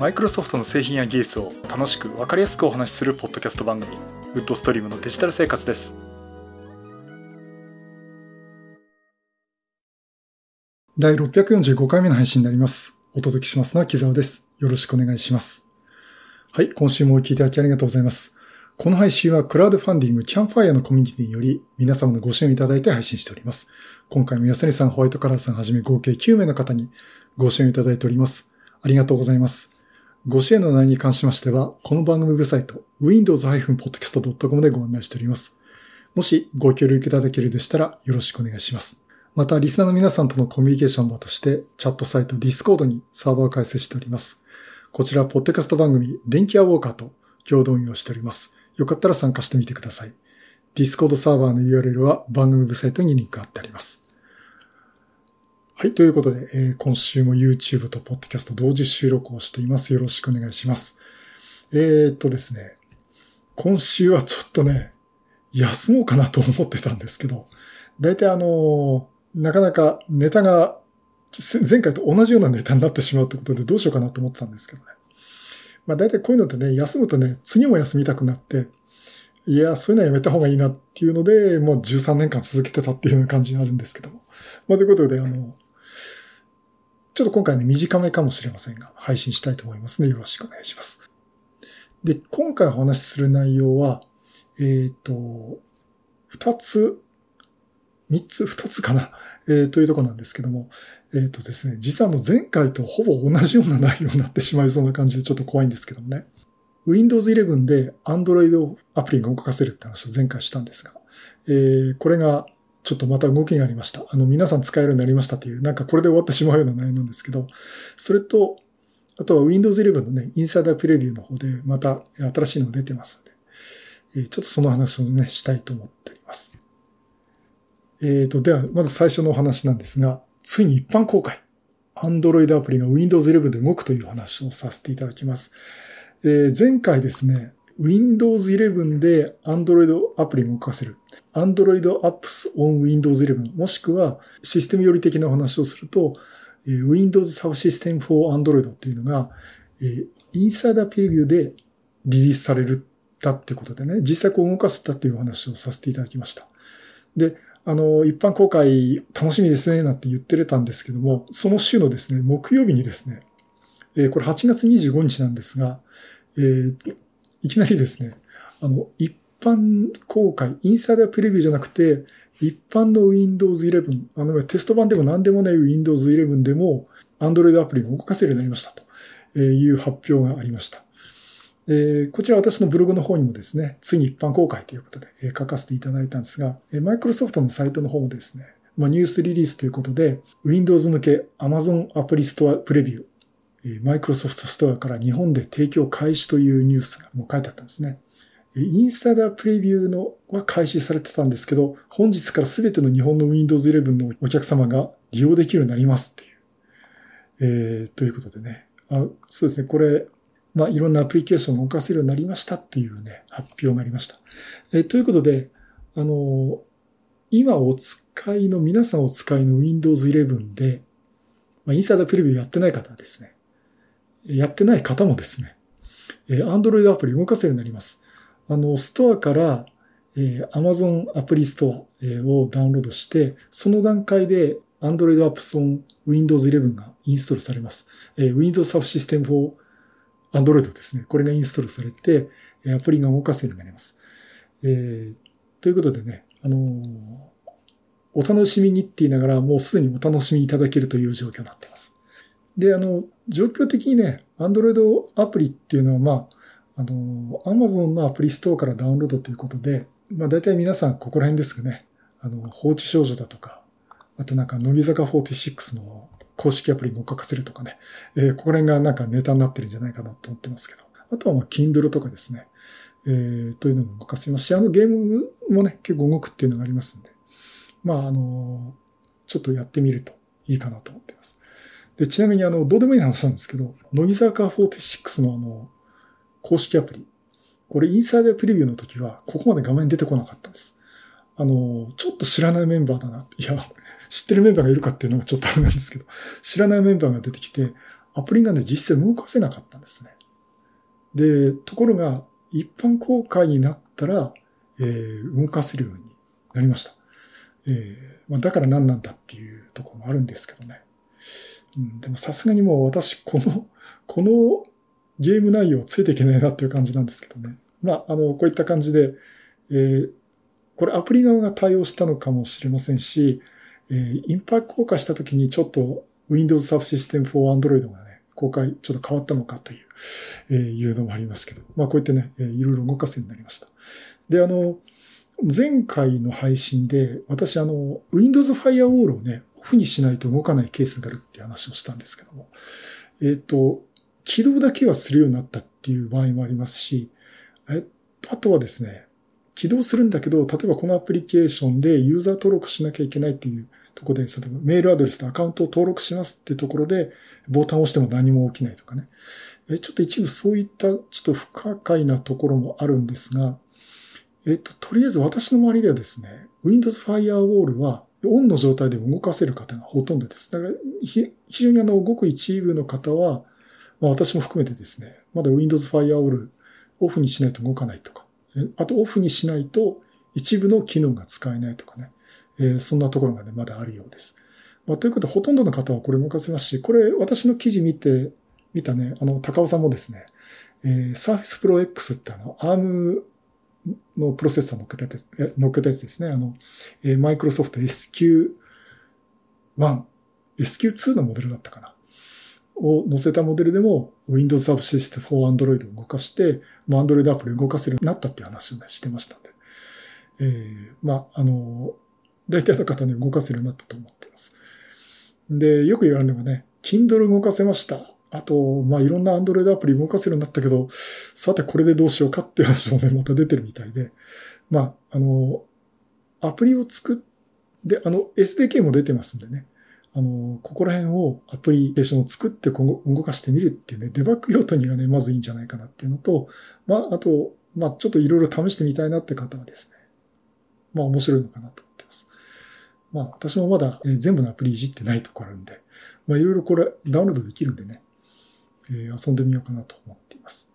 マイクロソフトの製品や技術を楽しく分かりやすくお話しするポッドキャスト番組ウッドストリームのデジタル生活です第645回目の配信になりますお届けしますのは木沢ですよろしくお願いしますはい今週もお聞きいただきありがとうございますこの配信はクラウドファンディングキャンファイアのコミュニティにより皆様のご支援いただいて配信しております。今回も安根さん、ホワイトカラーさんはじめ合計9名の方にご支援いただいております。ありがとうございます。ご支援の内容に関しましては、この番組ウェブサイト、windows-podcast.com でご案内しております。もしご協力いただけるでしたらよろしくお願いします。また、リスナーの皆さんとのコミュニケーション場として、チャットサイト Discord にサーバーを開設しております。こちら、ポッドキャスト番組、電気アウォーカーと共同運用しております。よかったら参加してみてください。Discord サーバーの URL は番組ウェブサイトにリンク貼ってあります。はい。ということで、えー、今週も YouTube と Podcast 同時収録をしています。よろしくお願いします。えー、っとですね。今週はちょっとね、休もうかなと思ってたんですけど、大体あのー、なかなかネタが前回と同じようなネタになってしまうってことでどうしようかなと思ってたんですけどね。まあ大体こういうのってね、休むとね、次も休みたくなって、いや、そういうのはやめた方がいいなっていうので、もう13年間続けてたっていう感じになるんですけども。まあということで、あの、ちょっと今回ね、短めかもしれませんが、配信したいと思いますので、よろしくお願いします。で、今回お話しする内容は、えっ、ー、と、二つ三つ、二つかな、えー、というとこなんですけども、えっ、ー、とですね、実はの前回とほぼ同じような内容になってしまいそうな感じでちょっと怖いんですけどもね。Windows 11で Android アプリが動かせるって話を前回したんですが、えー、これがちょっとまた動きがありました。あの、皆さん使えるようになりましたという、なんかこれで終わってしまうような内容なんですけど、それと、あとは Windows 11のね、インサイダープレビューの方でまた新しいのが出てますんで、えー、ちょっとその話をね、したいと思っております。えっ、ー、と、では、まず最初のお話なんですが、ついに一般公開。Android アプリが Windows 11で動くという話をさせていただきます。えー、前回ですね、Windows 11で Android アプリを動かせる。Android Apps on Windows 11もしくはシステム寄り的なお話をすると、えー、Windows Subsystem for Android っていうのが、インサイダープレビューでリリースされるだってことでね、実際こう動かせたというお話をさせていただきました。で、あの、一般公開楽しみですね、なんて言ってれたんですけども、その週のですね、木曜日にですね、えー、これ8月25日なんですが、えー、いきなりですね、あの、一般公開、インサイダープレビューじゃなくて、一般の Windows 11、あの、テスト版でも何でもない Windows 11でも、Android アプリが動かせるようになりましたという発表がありました。え、こちら私のブログの方にもですね、ついに一般公開ということで、え、書かせていただいたんですが、えー、マイクロソフトのサイトの方もですね、まあ、ニュースリリースということで、Windows 向け Amazon アプリストアプレビュ、ー、マイクロソフトストアから日本で提供開始というニュースがもう書いてあったんですね。インスタダープレビューのは開始されてたんですけど、本日からすべての日本の Windows 11のお客様が利用できるようになりますっていう。えー、ということでね。あそうですね。これ、まあ、いろんなアプリケーションを動かせるようになりましたっていうね、発表がありました。えということで、あの、今お使いの、皆さんお使いの Windows 11で、まあ、インサイダープレビューやってない方はですね、やってない方もですね、え Android アプリ動かせるようになります。あの、ストアから、え Amazon アプリストアをダウンロードして、その段階で Android Apps on Windows 11がインストールされます。え Windows Subsystem for Android ですね。これがインストールされて、アプリが動かせるようになります。えー、ということでね、あのー、お楽しみにって言いながら、もうすでにお楽しみいただけるという状況になっています。で、あの、状況的にね、Android アプリっていうのは、まあ、あの、Amazon のアプリストアからダウンロードということで、まあ大体皆さんここら辺ですかね。あの、放置少女だとか、あとなんか、乃木坂46の公式アプリに書かかせるとかね、えー、ここら辺がなんかネタになってるんじゃないかなと思ってますけど。あとはまあ、Kindle とかですね、えー、というのも動かせますし、あのゲームもね、結構動くっていうのがありますんで、まあ、あの、ちょっとやってみるといいかなと思ってます。で、ちなみにあの、どうでもいい話なんですけど、乃木坂46のあの、公式アプリ。これインサイダープレビューの時は、ここまで画面出てこなかったんです。あの、ちょっと知らないメンバーだな。いや、知ってるメンバーがいるかっていうのがちょっとあれなんですけど、知らないメンバーが出てきて、アプリがね、実際動かせなかったんですね。で、ところが、一般公開になったら、えー、動かせるようになりました。えーまあ、だから何なんだっていうところもあるんですけどね。うん、でもさすがにもう私、この、このゲーム内容ついていけないなっていう感じなんですけどね。まあ、あの、こういった感じで、えー、これアプリ側が対応したのかもしれませんし、えー、インパクト公開した時にちょっと Windows Subsystem for Android がね、公開ちょっと変わったのかという、えー、いうのもありますけど、まあこうやってね、えー、いろいろ動かすようになりました。で、あの、前回の配信で、私あの、Windows Firewall をね、オフにしないと動かないケースがあるって話をしたんですけども、えっ、ー、と、起動だけはするようになったっていう場合もありますし、えあとはですね、起動するんだけど、例えばこのアプリケーションでユーザー登録しなきゃいけないっていうところで、例えばメールアドレスとアカウントを登録しますっていうところで、ボタンを押しても何も起きないとかね。えちょっと一部そういったちょっと不可解なところもあるんですが、えっと、とりあえず私の周りではですね、Windows Firewall はオンの状態で動かせる方がほとんどです。だから、非常にあの、ごく一部の方は、まあ私も含めてですね、まだ Windows Firewall オフにしないと動かないとか、あとオフにしないと一部の機能が使えないとかね、えー、そんなところがね、まだあるようです。まあ、ということで、ほとんどの方はこれ動かせますし、これ私の記事見て、見たね、あの、高尾さんもですね、えー、Surface Pro X ってあの、ARM のプロセッサー乗っけたやつ、乗っけたやつですね。あの、え、マイクロソフト SQ1、SQ2 のモデルだったかな。を載せたモデルでも Windows Subsystem for Android を動かして、まあ、Android アプリを動かせるようになったっていう話をね、してましたんで。えー、まあ、あの、大体の方ね、動かせるようになったと思っています。で、よく言われるのがね、Kindle 動かせました。あと、まあ、いろんな Android アプリ動かせるようになったけど、さてこれでどうしようかって話もね、また出てるみたいで、まあ、あの、アプリを作って、あの、SDK も出てますんでね、あの、ここら辺をアプリケーションを作って今後動かしてみるっていうね、デバッグ用途にはね、まずいいんじゃないかなっていうのと、まあ、あと、まあ、ちょっといろいろ試してみたいなって方はですね、まあ、面白いのかなと思ってます。まあ、私もまだ、え、全部のアプリいじってないところあるんで、まあ、いろいろこれダウンロードできるんでね、え、遊んでみようかなと思っています。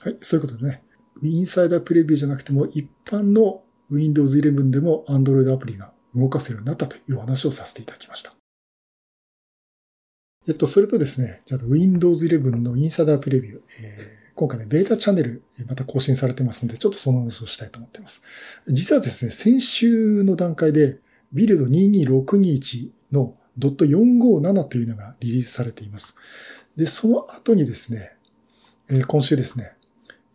はい、そういうことでね、インサイダープレビューじゃなくても一般の Windows 11でも Android アプリが動かせるようになったというお話をさせていただきました。えっと、それとですね、じゃあ Windows 11のインサイダープレビュー、えー、今回ね、ベータチャンネル、また更新されてますんで、ちょっとその話をしたいと思っています。実はですね、先週の段階で、ビルド22621の .457 というのがリリースされています。で、その後にですね、えー、今週ですね、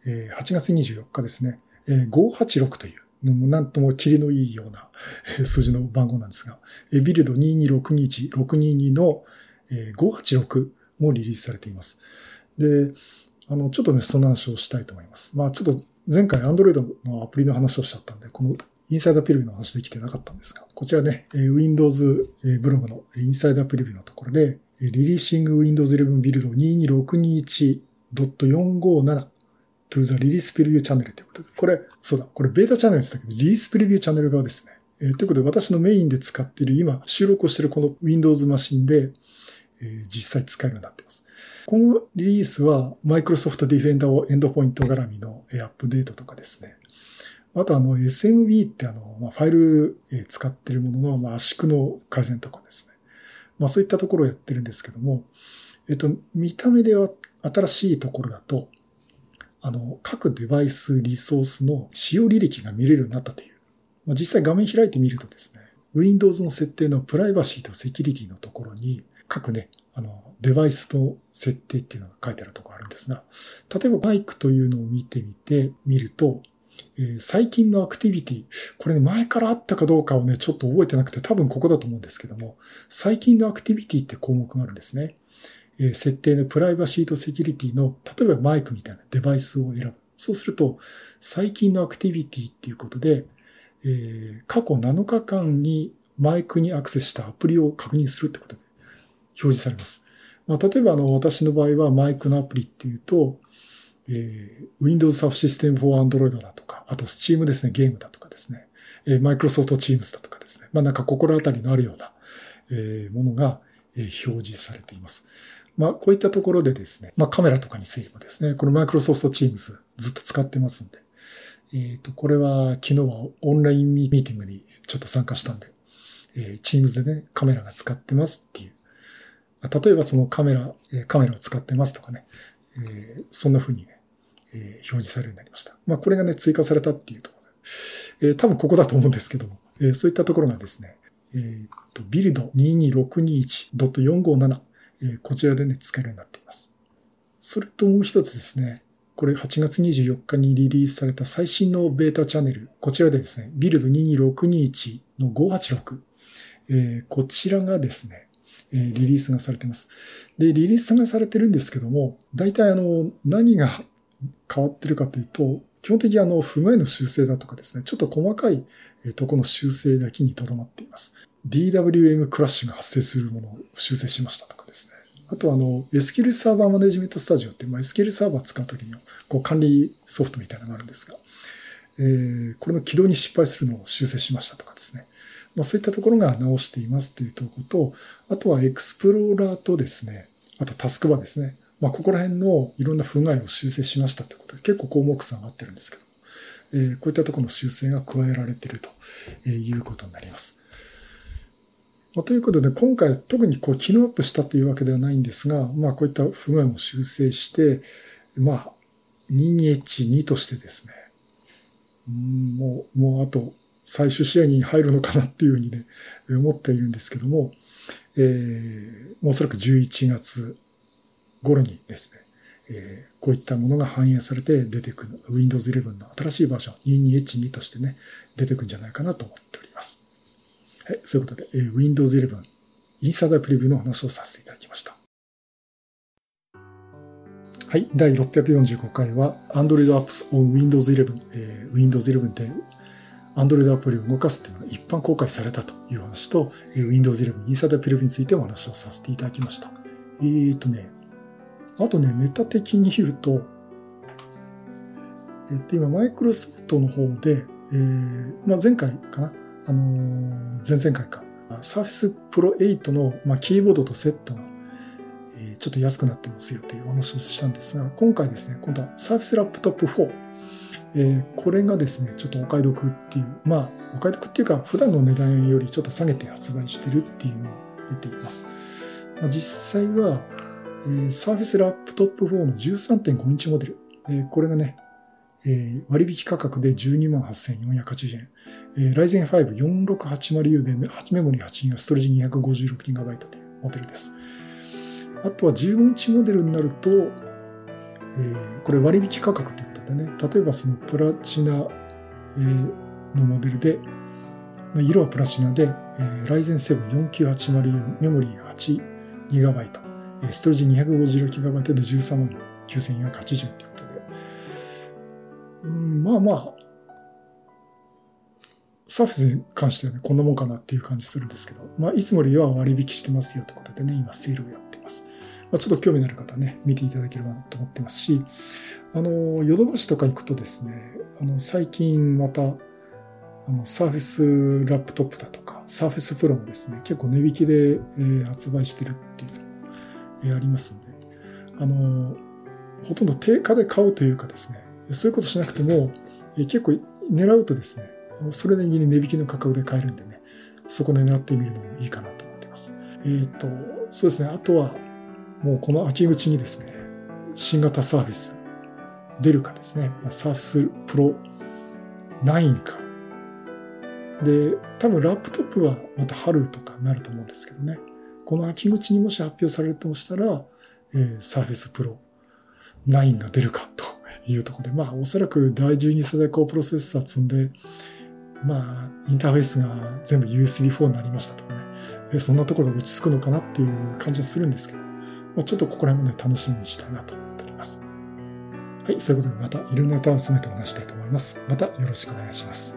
えー、8月24日ですね、えー、586という、なんともキリのいいような数字の番号なんですが、ビルド22621-622のえ586もリリースされています。で、あの、ちょっとね、その話をしたいと思います。まあ、ちょっと前回 Android のアプリの話をしちゃったんで、このインサイダープレビューの話できてなかったんですが、こちらね、Windows ブログのインサイダープレビューのところで、リリーシング Windows 11ビルド22621.457 to the Release Preview Channel ということで、これ、そうだ、これベータチャンネルでしたけど、リリースプレビューチャンネル側ですね。えー、ということで、私のメインで使っている、今、収録をしているこの Windows マシンで、え実際使えるようになっています。このリリースは Microsoft Defender をエンドポイント絡みのアップデートとかですね。あとあの SMB ってあの、まあ、ファイル使ってるものの、まあ、圧縮の改善とかですね。まあそういったところをやってるんですけども、えっと、見た目では新しいところだと、あの、各デバイスリソースの使用履歴が見れるようになったという。まあ、実際画面開いてみるとですね、Windows の設定のプライバシーとセキュリティのところに、各ね、あの、デバイスの設定っていうのが書いてあるところあるんですが、例えばマイクというのを見てみて、見ると、えー、最近のアクティビティ、これね、前からあったかどうかをね、ちょっと覚えてなくて、多分ここだと思うんですけども、最近のアクティビティって項目があるんですね。えー、設定のプライバシーとセキュリティの、例えばマイクみたいなデバイスを選ぶ。そうすると、最近のアクティビティっていうことで、えー、過去7日間にマイクにアクセスしたアプリを確認するってことで、表示されます。まあ、例えばあの、私の場合はマイクのアプリっていうと、えー、Windows Subsystem for Android だとか、あと Steam ですね、ゲームだとかですね、えー、Microsoft Teams だとかですね、まあなんか心当たりのあるような、えー、ものが、えー、表示されています。まあ、こういったところでですね、まあ、カメラとかについてもですね、この Microsoft Teams ずっと使ってますんで、えっ、ー、と、これは昨日はオンラインミーティングにちょっと参加したんで、えー、Teams でね、カメラが使ってますっていう。例えばそのカメラ、カメラを使ってますとかね、えー、そんな風にね、え、表示されるようになりました。まあ、これがね、追加されたっていうところで、えー、多分ここだと思うんですけども、えー、そういったところがですね、えー、と、ビルド22621.457、えー、こちらでね、使えるようになっています。それともう一つですね、これ8月24日にリリースされた最新のベータチャンネル、こちらでですね、ビルド22621の586、えー、こちらがですね、え、リリースがされています。で、リリースがされてるんですけども、大体あの、何が変わってるかというと、基本的にあの、不具合の修正だとかですね、ちょっと細かいとこの修正だけにとどまっています。DWM クラッシュが発生するものを修正しましたとかですね。あとあの、SQL サーバーマネジメントスタジオって、まあ、SQL サーバー使うときにこう管理ソフトみたいなのがあるんですが、えー、これの起動に失敗するのを修正しましたとかですね。まあ、そういったところが直していますというとこと、あとはエクスプローラーとですね、あとタスクバーですね。まあ、ここら辺のいろんな不具合を修正しましたということで、結構項目差があってるんですけど、えー、こういったところの修正が加えられているということになります。まあ、ということで、今回特にこう、機能アップしたというわけではないんですが、まあ、こういった不具合も修正して、まあ、2H2 としてですね、うんもう、もうあと、最終試合に入るのかなっていうふうにね、思っているんですけども、えー、おそらく11月頃にですね、え、こういったものが反映されて出てくる Windows 11の新しいバージョン 22H2 としてね、出てくるんじゃないかなと思っております。はい、そういうことで、え、Windows 11インサイダープレビューの話をさせていただきました。はい、第645回は Android Apps on Windows 11、えー、Windows 11で Android アプリを動かすというのが一般公開されたという話と、Windows 11インサイダープレビューについてお話をさせていただきました。えーとね、あとね、ネタ的に言うと、えっと、今、マイクロソフトの方で、えー、まあ、前回かな？あのー、前々回か。Surface Pro 8の、まあ、キーボードとセットが、えー、ちょっと安くなってますよというお話をしたんですが、今回ですね、今度は Surface Laptop 4。えー、これがですね、ちょっとお買い得っていう、まあ、お買い得っていうか、普段の値段よりちょっと下げて発売してるっていうのが出ています。まあ、実際は、えー、Surface Laptop 4の13.5インチモデル。えー、これがね、えー、割引価格で128,480円。えー、Ryzen 5 4680U で8メモリー 8GB、ストレージ 256GB というモデルです。あとは15インチモデルになると、えー、これ割引価格ということでね、例えばそのプラチナ、えー、のモデルで、色はプラチナで、えー、Ryzen 7 4980U メモリー 8GB、ストレージ 256GB で13万9480ということで、うん、まあまあ、サーフェスに関してはね、こんなもんかなっていう感じするんですけど、まあ、いつもよりは割引してますよということでね、今セールをやっています。まあ、ちょっと興味のある方はね、見ていただければなと思ってますし、あの、ヨドバシとか行くとですね、あの、最近また、あの、サーフェスラップトップだとか、サーフェスプロもですね、結構値引きで、えー、発売してるっていうありますんで、あの、ほとんど定価で買うというかですね、そういうことしなくても、結構狙うとですね、それなりに値引きの価格で買えるんでね、そこで狙ってみるのもいいかなと思ってます。えっ、ー、と、そうですね、あとは、もうこの秋口にですね、新型サーフィス出るかですね、サーフスプロ9か。で、多分ラップトップはまた春とかになると思うんですけどね。この秋口にもし発表されるとしたら、えー、Surface Pro 9が出るかというところで、まあおそらく第12世代高プロセッサー積んで、まあインターフェースが全部 USB4 になりましたとかね、えー、そんなところで落ち着くのかなっていう感じはするんですけど、まあ、ちょっとここら辺もね、楽しみにしたいなと思っております。はい、そういうことでまたいろんなネタを進めてお話したいと思います。またよろしくお願いします。